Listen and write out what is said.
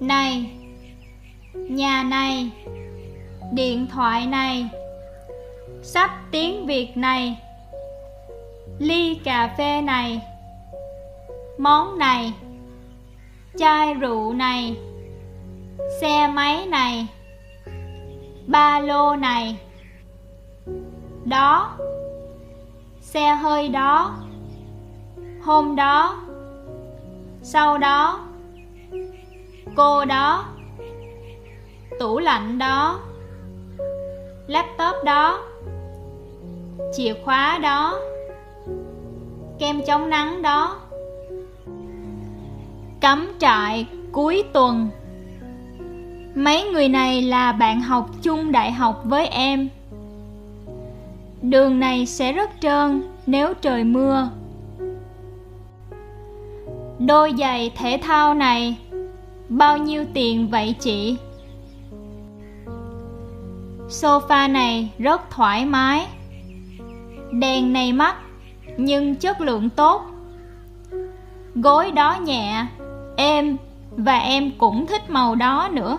này, nhà này, điện thoại này, sách tiếng việt này, ly cà phê này, món này, chai rượu này, xe máy này, ba lô này. Đó, xe hơi đó, hôm đó, sau đó cô đó. Tủ lạnh đó. Laptop đó. Chìa khóa đó. Kem chống nắng đó. Cắm trại cuối tuần. Mấy người này là bạn học chung đại học với em. Đường này sẽ rất trơn nếu trời mưa. Đôi giày thể thao này bao nhiêu tiền vậy chị? Sofa này rất thoải mái. Đèn này mắc, nhưng chất lượng tốt. Gối đó nhẹ êm và em cũng thích màu đó nữa.